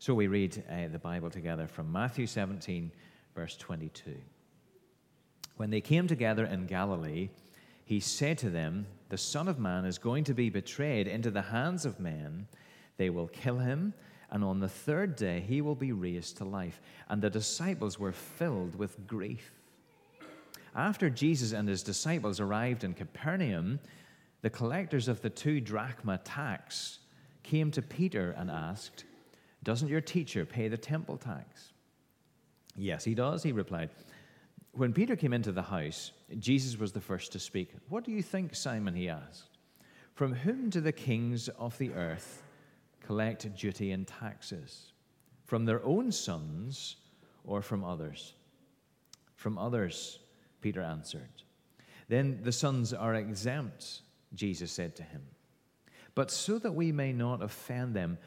So we read uh, the Bible together from Matthew 17, verse 22. When they came together in Galilee, he said to them, The Son of Man is going to be betrayed into the hands of men. They will kill him, and on the third day he will be raised to life. And the disciples were filled with grief. After Jesus and his disciples arrived in Capernaum, the collectors of the two drachma tax came to Peter and asked, Doesn't your teacher pay the temple tax? Yes, he does, he replied. When Peter came into the house, Jesus was the first to speak. What do you think, Simon? he asked. From whom do the kings of the earth collect duty and taxes? From their own sons or from others? From others, Peter answered. Then the sons are exempt, Jesus said to him. But so that we may not offend them,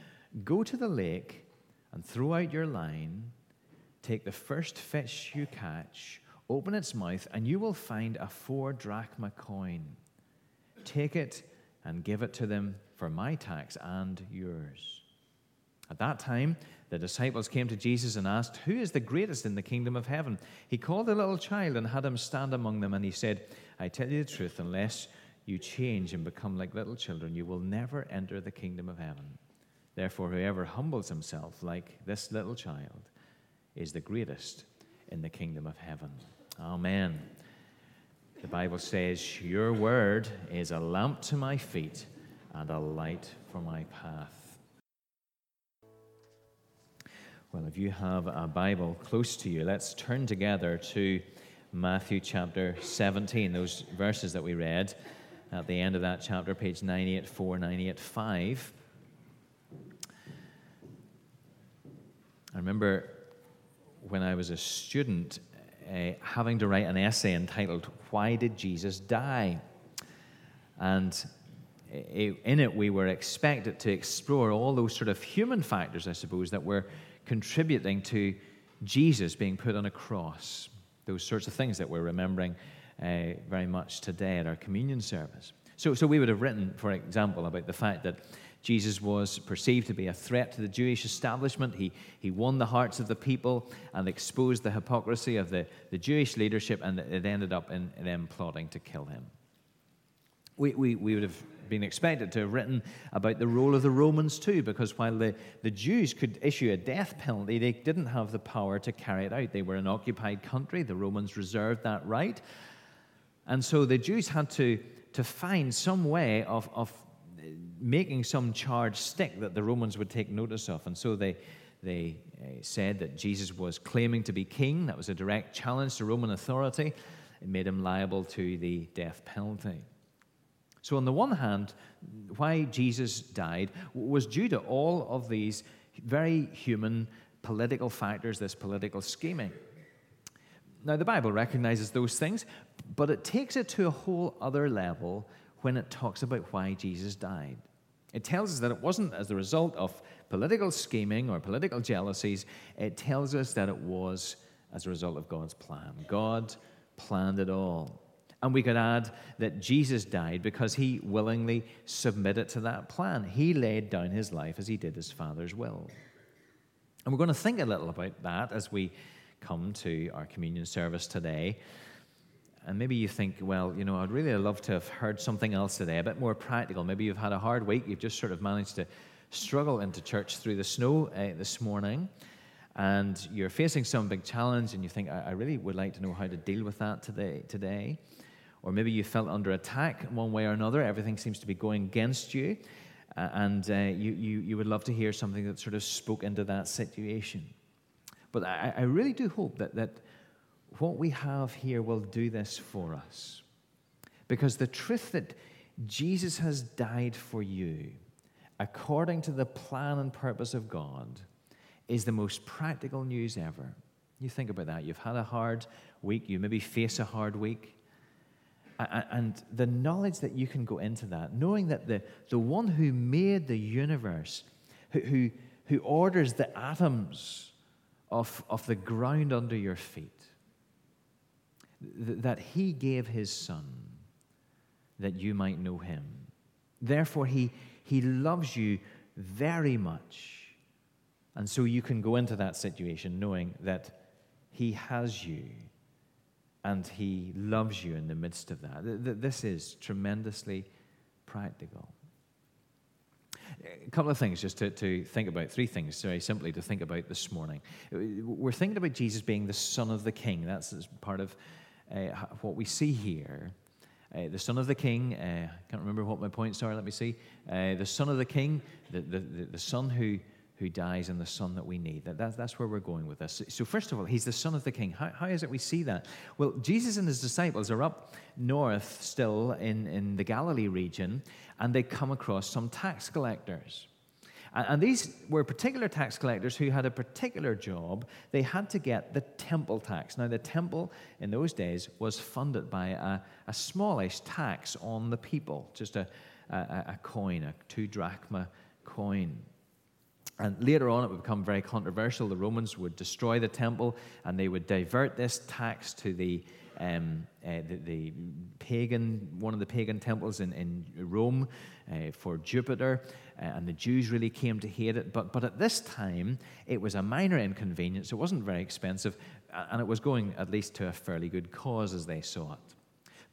go to the lake and throw out your line. Take the first fish you catch, open its mouth, and you will find a four drachma coin. Take it and give it to them for my tax and yours. At that time, the disciples came to Jesus and asked, Who is the greatest in the kingdom of heaven? He called a little child and had him stand among them, and he said, I tell you the truth, unless you change and become like little children, you will never enter the kingdom of heaven. Therefore, whoever humbles himself like this little child is the greatest in the kingdom of heaven. Amen. The Bible says, Your word is a lamp to my feet and a light for my path. Well, if you have a Bible close to you, let's turn together to Matthew chapter 17, those verses that we read at the end of that chapter, page 984, 985. I remember when I was a student uh, having to write an essay entitled, Why Did Jesus Die? And in it, we were expected to explore all those sort of human factors, I suppose, that were contributing to Jesus being put on a cross. Those sorts of things that we're remembering uh, very much today at our communion service. So, so we would have written, for example, about the fact that Jesus was perceived to be a threat to the Jewish establishment. He, he won the hearts of the people and exposed the hypocrisy of the, the Jewish leadership, and it ended up in them plotting to kill him. We, we, we would have been expected to have written about the role of the Romans too, because while the, the Jews could issue a death penalty, they didn't have the power to carry it out. They were an occupied country, the Romans reserved that right. And so the Jews had to, to find some way of, of making some charge stick that the Romans would take notice of. And so they, they uh, said that Jesus was claiming to be king. That was a direct challenge to Roman authority. It made him liable to the death penalty. So, on the one hand, why Jesus died was due to all of these very human political factors, this political scheming. Now, the Bible recognizes those things, but it takes it to a whole other level when it talks about why Jesus died. It tells us that it wasn't as a result of political scheming or political jealousies, it tells us that it was as a result of God's plan. God planned it all. And we could add that Jesus died because he willingly submitted to that plan. He laid down his life as he did his Father's will. And we're going to think a little about that as we come to our communion service today. And maybe you think, well, you know, I'd really love to have heard something else today, a bit more practical. Maybe you've had a hard week, you've just sort of managed to struggle into church through the snow uh, this morning, and you're facing some big challenge, and you think, I, I, really would like to know how to deal with that today. today. Or maybe you felt under attack one way or another, everything seems to be going against you, uh, and uh, you, you, you would love to hear something that sort of spoke into that situation. But I, I really do hope that, that what we have here will do this for us. Because the truth that Jesus has died for you, according to the plan and purpose of God, is the most practical news ever. You think about that. You've had a hard week, you maybe face a hard week. And the knowledge that you can go into that, knowing that the, the one who made the universe, who, who, who orders the atoms of, of the ground under your feet, that he gave his son that you might know him. Therefore, he, he loves you very much. And so you can go into that situation knowing that He has you and He loves you in the midst of that. This is tremendously practical. A couple of things just to, to think about, three things very simply to think about this morning. We're thinking about Jesus being the Son of the King. That's part of what we see here. Uh, the Son of the King, uh, I can't remember what my points are, let me see. Uh, the Son of the King, the, the, the, the Son who who dies and the son that we need. That, that, that's where we're going with this. So, first of all, he's the son of the king. How, how is it we see that? Well, Jesus and his disciples are up north still in, in the Galilee region, and they come across some tax collectors. And, these were particular tax collectors who had a particular job. They had to get the temple tax. Now, the temple in those days was funded by a, a smallish tax on the people, just a, a, a coin, a two drachma coin. And later on, it would become very controversial. The Romans would destroy the temple and they would divert this tax to the, um, uh, the, the, pagan, one of the pagan temples in, in Rome uh, for Jupiter. Uh, and the Jews really came to hate it. But, but at this time, it was a minor inconvenience. It wasn't very expensive. And it was going at least to a fairly good cause as they saw it.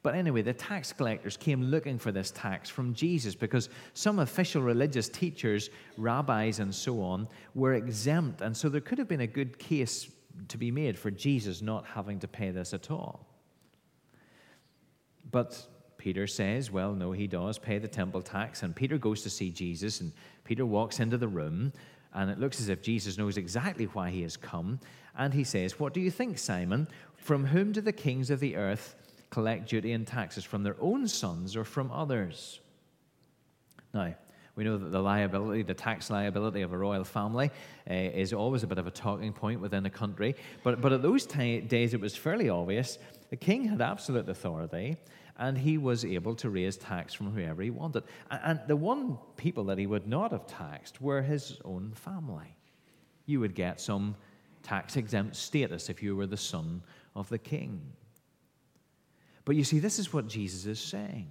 But anyway, the tax collectors came looking for this tax from Jesus because some official religious teachers, rabbis, and so on were exempt. And so there could have been a good case to be made for Jesus not having to pay this at all. But Peter says, well, no, he does pay the temple tax. And Peter goes to see Jesus, and Peter walks into the room, and it looks as if Jesus knows exactly why he has come. And he says, What do you think, Simon? From whom do the kings of the earth collect duty and taxes from their own sons or from others. Now, we know that the liability, the tax liability of a royal family, uh, is always a bit of a talking point within a country. But, but at those t- days, it was fairly obvious the king had absolute authority and he was able to raise tax from whoever he wanted. And, the one people that he would not have taxed were his own family. You would get some tax exempt status if you were the son of the king. But you see, this is what Jesus is saying.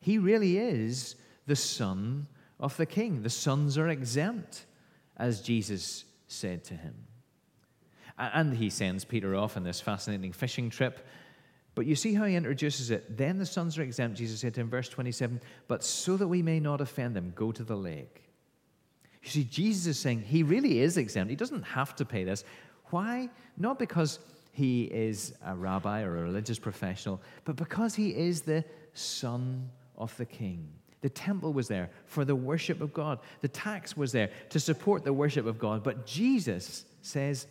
He really is the Son of the King. The sons are exempt, as Jesus said to him. And he sends Peter off on this fascinating fishing trip. But you see how he introduces it. Then the sons are exempt, Jesus said to him, verse 27, but so that we may not offend them, go to the lake. You see, Jesus is saying he really is exempt. He doesn't have to pay this. Why? Not because he is a rabbi or a religious professional, but because he is the son of the king. The temple was there for the worship of God. The tax was there to support the worship of God. But Jesus says,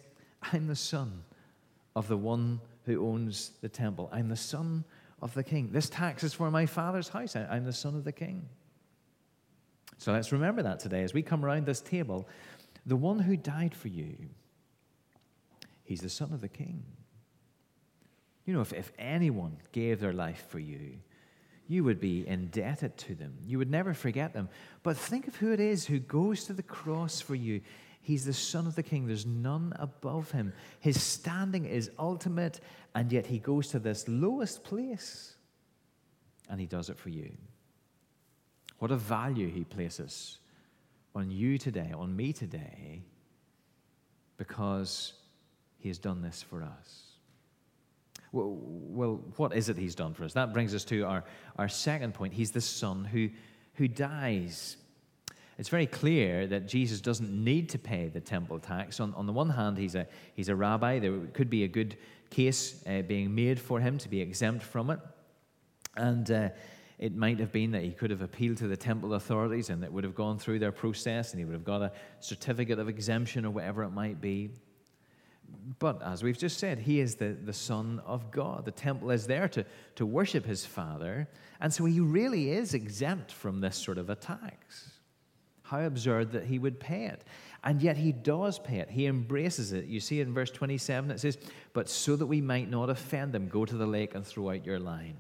I'm the son of the one who owns the temple. I'm the son of the king. This tax is for my father's house. I'm the son of the king. So let's remember that today as we come around this table. The one who died for you, he's the son of the king. You know, if, if anyone gave their life for you, you would be indebted to them. You would never forget them. But think of who it is who goes to the cross for you. He's the Son of the King. There's none above him. His standing is ultimate, and yet he goes to this lowest place, and he does it for you. What a value he places on you today, on me today, because he has done this for us. Well, well, what is it he's done for us? That brings us to our, our second point. He's the Son who, who dies. It's very clear that Jesus doesn't need to pay the temple tax. On, on the one hand, he's a, he's a rabbi. There could be a good case uh, being made for him to be exempt from it. And uh, it might have been that he could have appealed to the temple authorities and it would have gone through their process and he would have got a certificate of exemption or whatever it might be. But as we've just said, he is the, the Son of God. The temple is there to, to worship his Father. And so he really is exempt from this sort of a tax. How absurd that he would pay it. And yet he does pay it. He embraces it. You see in verse 27, it says, But so that we might not offend them, go to the lake and throw out your line.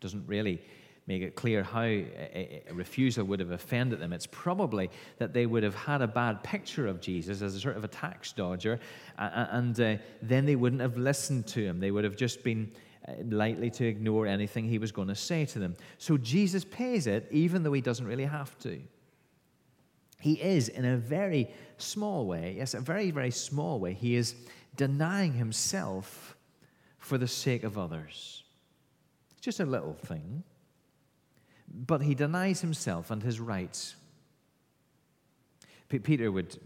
Doesn't really make it clear how a, refusal would have offended them. It's probably that they would have had a bad picture of Jesus as a sort of a tax dodger, and uh, then they wouldn't have listened to him. They would have just been uh, likely to ignore anything he was going to say to them. So Jesus pays it, even though he doesn't really have to. He is, in a very small way, yes, a very, very small way, he is denying himself for the sake of others. It's just a little thing. But he denies himself and his rights. P- Peter would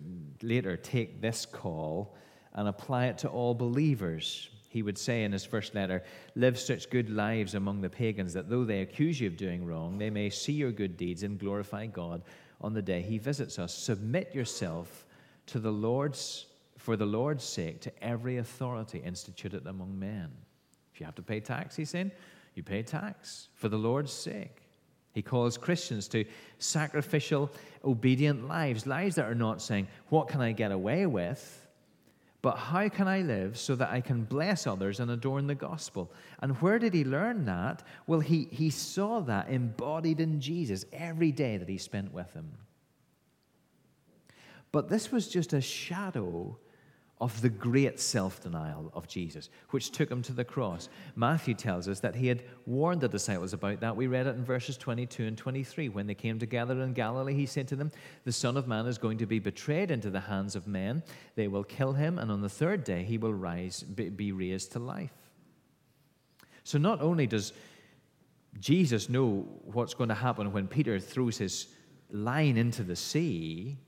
later take this call and apply it to all believers. He would say in his first letter, Live such good lives among the pagans that though they accuse you of doing wrong, they may see your good deeds and glorify God on the day he visits us. Submit yourself to the Lord's for the Lord's sake to every authority instituted among men. If you have to pay tax, he's saying, you pay tax for the Lord's sake. He calls Christians to sacrificial, obedient lives, lives that are not saying, What can I get away with? But how can I live so that I can bless others and adorn the gospel? And where did he learn that? Well, he, he saw that embodied in Jesus every day that he spent with him. But this was just a shadow of the great self denial of Jesus, which took him to the cross. Matthew tells us that he had warned the disciples about that. We read it in verses 22 and 23. When they came together in Galilee, he said to them, The Son of Man is going to be betrayed into the hands of men. They will kill him, and on the third day he will rise, be raised to life. So not only does Jesus know what's going to happen when Peter throws his line into the sea,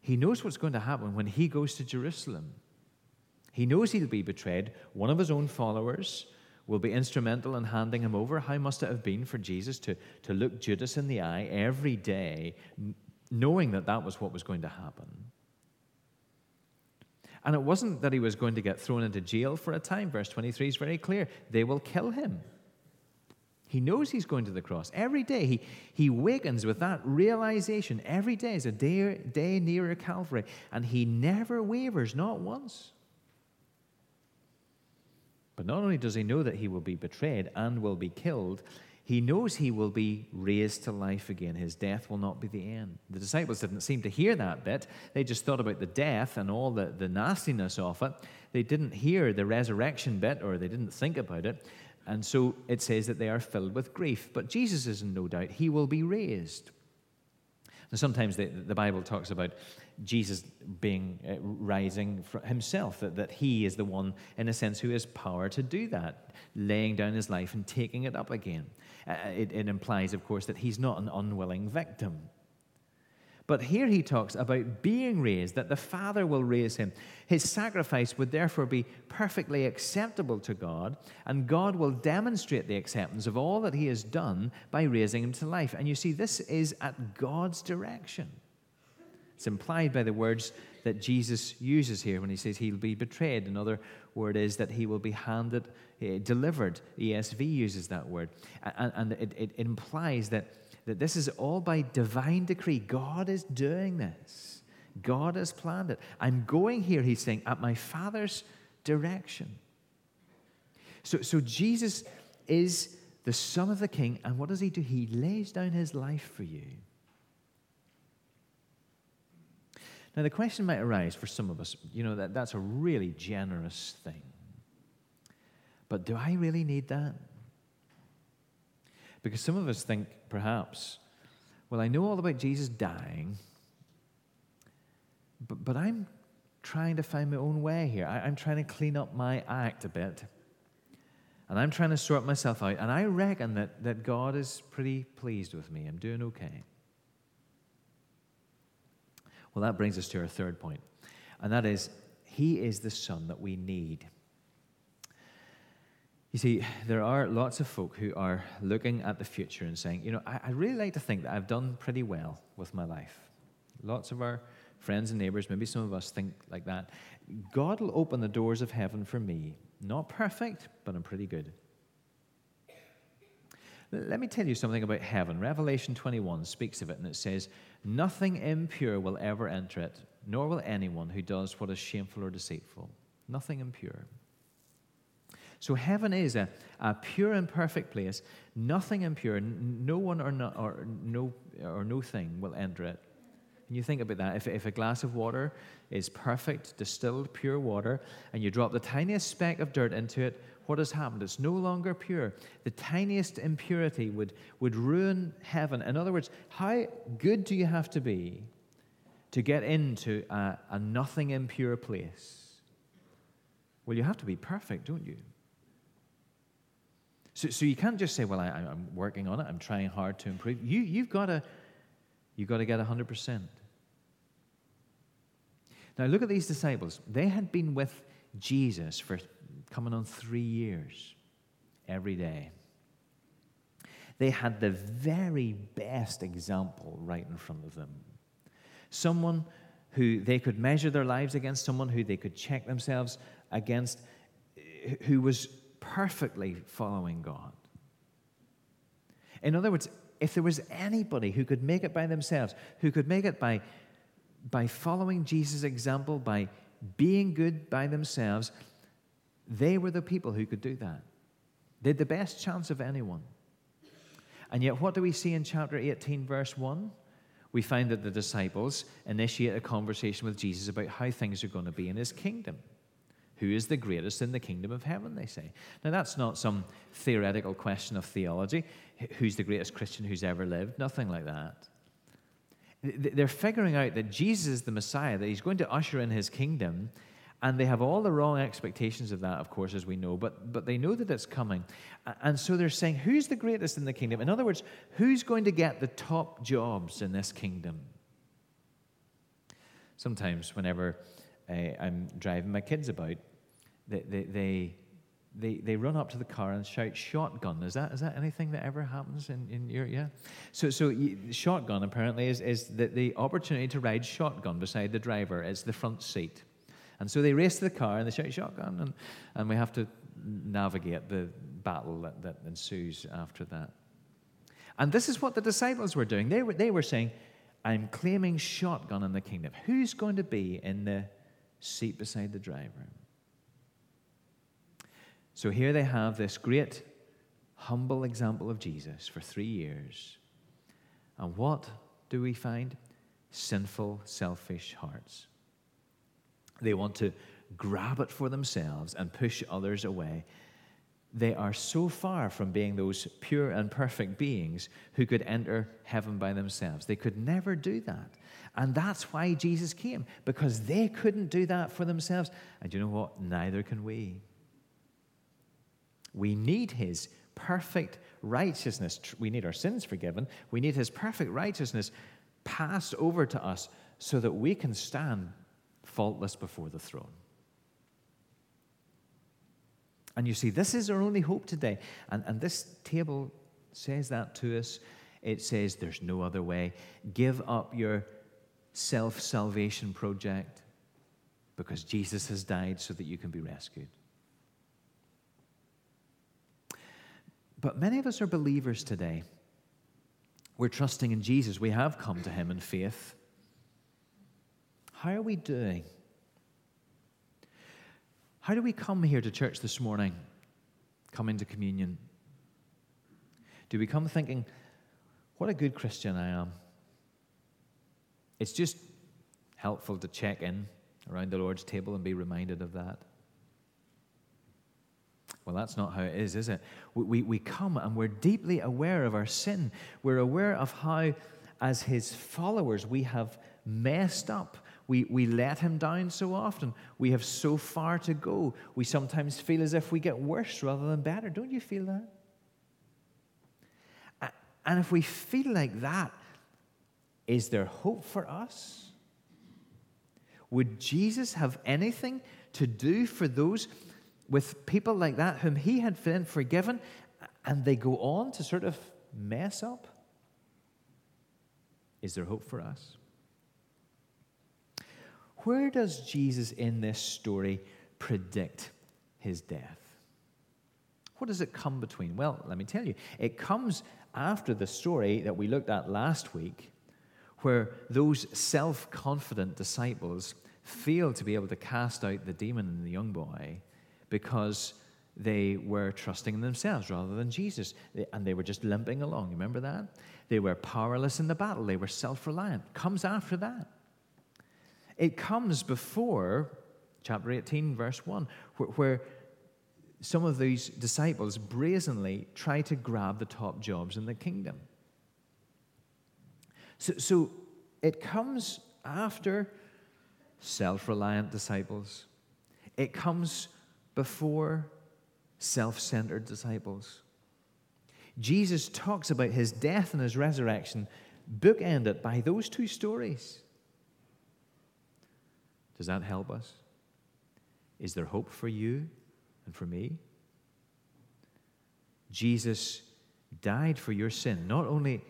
he knows what's going to happen when he goes to Jerusalem. He knows he'll be betrayed. One of his own followers will be instrumental in handing him over. How must it have been for Jesus to, to look Judas in the eye every day, knowing that that was what was going to happen? And it wasn't that he was going to get thrown into jail for a time. Verse 23 is very clear. They will kill him. He knows he's going to the cross. Every day he, he wakens with that realization. Every day is a day, day nearer Calvary. And he never wavers, not once. But not only does he know that he will be betrayed and will be killed, he knows he will be raised to life again. His death will not be the end. The disciples didn't seem to hear that bit. They just thought about the death and all the, the nastiness of it. They didn't hear the resurrection bit or they didn't think about it. And so it says that they are filled with grief. But Jesus is in no doubt. He will be raised. And sometimes the, the Bible talks about Jesus being uh, rising himself, that, that he is the one, in a sense, who has power to do that, laying down his life and taking it up again. Uh, it, it implies, of course, that he's not an unwilling victim. But here he talks about being raised, that the Father will raise him. His sacrifice would therefore be perfectly acceptable to God, and God will demonstrate the acceptance of all that he has done by raising him to life. And you see, this is at God's direction. It's implied by the words that Jesus uses here when he says he'll be betrayed. Another word is that he will be handed, uh, delivered. ESV uses that word. And, it implies that that this is all by divine decree. God is doing this, God has planned it. I'm going here, he's saying, at my Father's direction. So, so Jesus is the Son of the King, and what does he do? He lays down his life for you. Now, the question might arise for some of us you know, that, that's a really generous thing. But do I really need that? Because some of us think, perhaps, well, I know all about Jesus dying, but, but I'm trying to find my own way here. I, I'm trying to clean up my act a bit. And I'm trying to sort myself out. And I reckon that, that God is pretty pleased with me. I'm doing okay. Well, that brings us to our third point, and that is He is the Son that we need. You see, there are lots of folk who are looking at the future and saying, you know, I, I, really like to think that I've done pretty well with my life. Lots of our friends and neighbors, maybe some of us think like that. God will open the doors of heaven for me. Not perfect, but I'm pretty good. Let me tell you something about heaven. Revelation 21 speaks of it, and it says, Nothing impure will ever enter it, nor will anyone who does what is shameful or deceitful. Nothing impure. So heaven is a, a pure and perfect place. Nothing impure, no one or no, or no, or no thing will enter it. And you think about that. If, if a glass of water is perfect, distilled, pure water, and you drop the tiniest speck of dirt into it, what has happened. It's no longer pure. The tiniest impurity would, would ruin heaven. In other words, how good do you have to be to get into a, a nothing impure place? Well, you have to be perfect, don't you? So, so you can't just say, well, I, am working on it, I'm trying hard to improve. You, you've got to, you've got to get 100%. Now, look at these disciples. They had been with Jesus for coming on three years every day. They had the very best example right in front of them. Someone who they could measure their lives against, someone who they could check themselves against, who was perfectly following God. In other words, if there was anybody who could make it by themselves, who could make it by, by following Jesus' example, by being good by themselves, they were the people who could do that. They had the best chance of anyone. And yet, what do we see in chapter 18, verse 1? We find that the disciples initiate a conversation with Jesus about how things are going to be in his kingdom. Who is the greatest in the kingdom of heaven, they say. Now, that's not some theoretical question of theology. Who's the greatest Christian who's ever lived? Nothing like that. They're figuring out that Jesus is the Messiah, that he's going to usher in his kingdom, and they have all the wrong expectations of that, of course, as we know, but, but they know that it's coming. And so they're saying, who's the greatest in the kingdom? In other words, who's going to get the top jobs in this kingdom? Sometimes, whenever uh, I'm driving my kids about, they, they, they, they, they run up to the car and shout shotgun. Is that, is that anything that ever happens in, in your, yeah? So, so shotgun apparently is, is the, the opportunity to ride shotgun beside the driver. It's the front seat. And so they race to the car and they shout shotgun, and, and we have to navigate the battle that, that ensues after that. And this is what the disciples were doing. They were, they were saying, I'm claiming shotgun in the kingdom. Who's going to be in the seat beside the driver? So here they have this great, humble example of Jesus for three years. And what do we find? Sinful, selfish hearts. They want to grab it for themselves and push others away. They are so far from being those pure and perfect beings who could enter heaven by themselves. They could never do that. And that's why Jesus came, because they couldn't do that for themselves. And you know what? Neither can we. We need His perfect righteousness. We need our sins forgiven. We need His perfect righteousness passed over to us so that we can stand faultless before the throne. And you see, this is our only hope today. And, and this table says that to us. It says there's no other way. Give up your self salvation project because Jesus has died so that you can be rescued. But many of us are believers today. We're trusting in Jesus. We have come to Him in faith. How are we doing? How do we come here to church this morning? Come into communion? Do we come thinking, what a good Christian I am? It's just helpful to check in around the Lord's table and be reminded of that. Well, that's not how it is, is it? We, we, we come and we're deeply aware of our sin. We're aware of how, as His followers, we have messed up. We, we let Him down so often. We have so far to go. We sometimes feel as if we get worse rather than better. Don't you feel that? And if we feel like that, is there hope for us? Would Jesus have anything to do for those with people like that whom he had been forgiven, and they go on to sort of mess up? Is there hope for us? Where does Jesus in this story predict his death? What does it come between? Well, let me tell you. It comes after the story that we looked at last week, where those self confident disciples fail to be able to cast out the demon in the young boy because they were trusting in themselves rather than Jesus. And they were just limping along. Remember that? They were powerless in the battle, they were self reliant. Comes after that. It comes before chapter 18, verse 1, where, where some of these disciples brazenly try to grab the top jobs in the kingdom. So, so it comes after self reliant disciples, it comes before self centered disciples. Jesus talks about his death and his resurrection, bookended by those two stories. Does that help us? Is there hope for you and for me? Jesus died for your sin, not only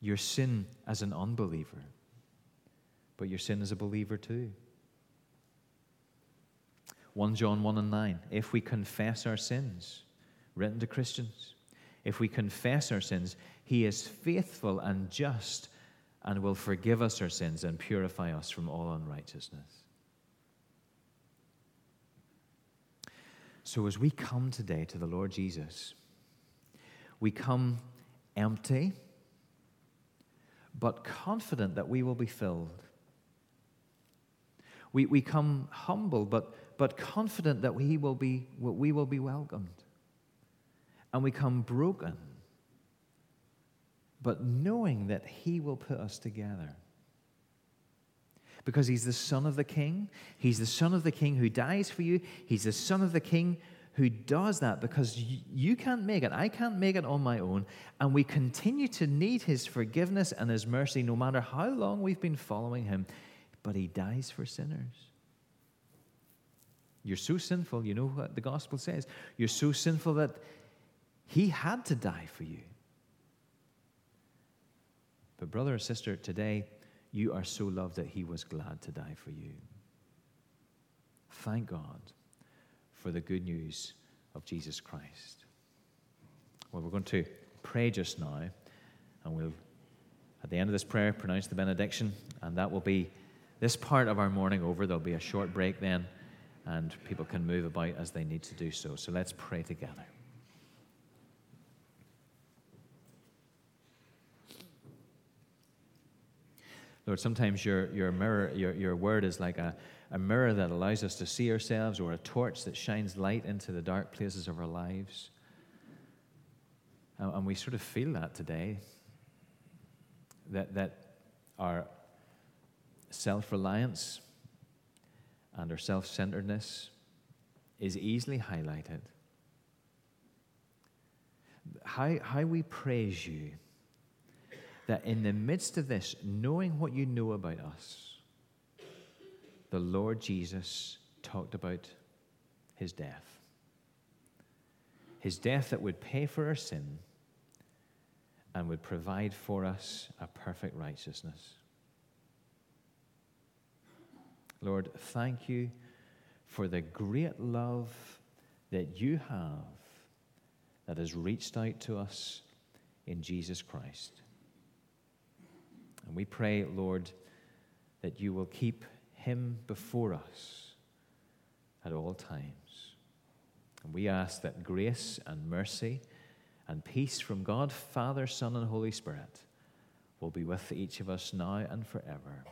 your sin as an unbeliever, but your sin as a believer too. 1 John 1 and 9. If we confess our sins, written to Christians, if we confess our sins, he is faithful and just and will forgive us our sins and purify us from all unrighteousness. So, as we come today to the Lord Jesus, we come empty, but confident that we will be filled. We, we come humble, but, but confident that we will, be, we will be welcomed. And we come broken, but knowing that He will put us together. Because He's the Son of the King. He's the Son of the King who dies for you. He's the Son of the King who does that because you can't make it. I can't make it on my own. And we continue to need His forgiveness and His mercy no matter how long we've been following Him. But He dies for sinners. You're so sinful, you know what the gospel says. You're so sinful that He had to die for you. But, brother or sister, today you are so loved that He was glad to die for you. Thank God for the good news of Jesus Christ. Well, we're going to pray just now, and we'll, at the end of this prayer, pronounce the benediction, and that will be this part of our morning over. There'll be a short break then, and people can move about as they need to do so. So let's pray together. Lord, sometimes your, your mirror, your, your word is like a, a mirror that allows us to see ourselves or a torch that shines light into the dark places of our lives. And we sort of feel that today that, that our self reliance and our self centeredness is easily highlighted. How, how we praise you that in the midst of this, knowing what you know about us, the Lord Jesus talked about his death. His death that would pay for our sin and would provide for us a perfect righteousness. Lord, thank you for the great love that you have that has reached out to us in Jesus Christ. And we pray, Lord, that you will keep him before us at all times. And we ask that grace and mercy and peace from God, Father, Son, and Holy Spirit will be with each of us now and forever.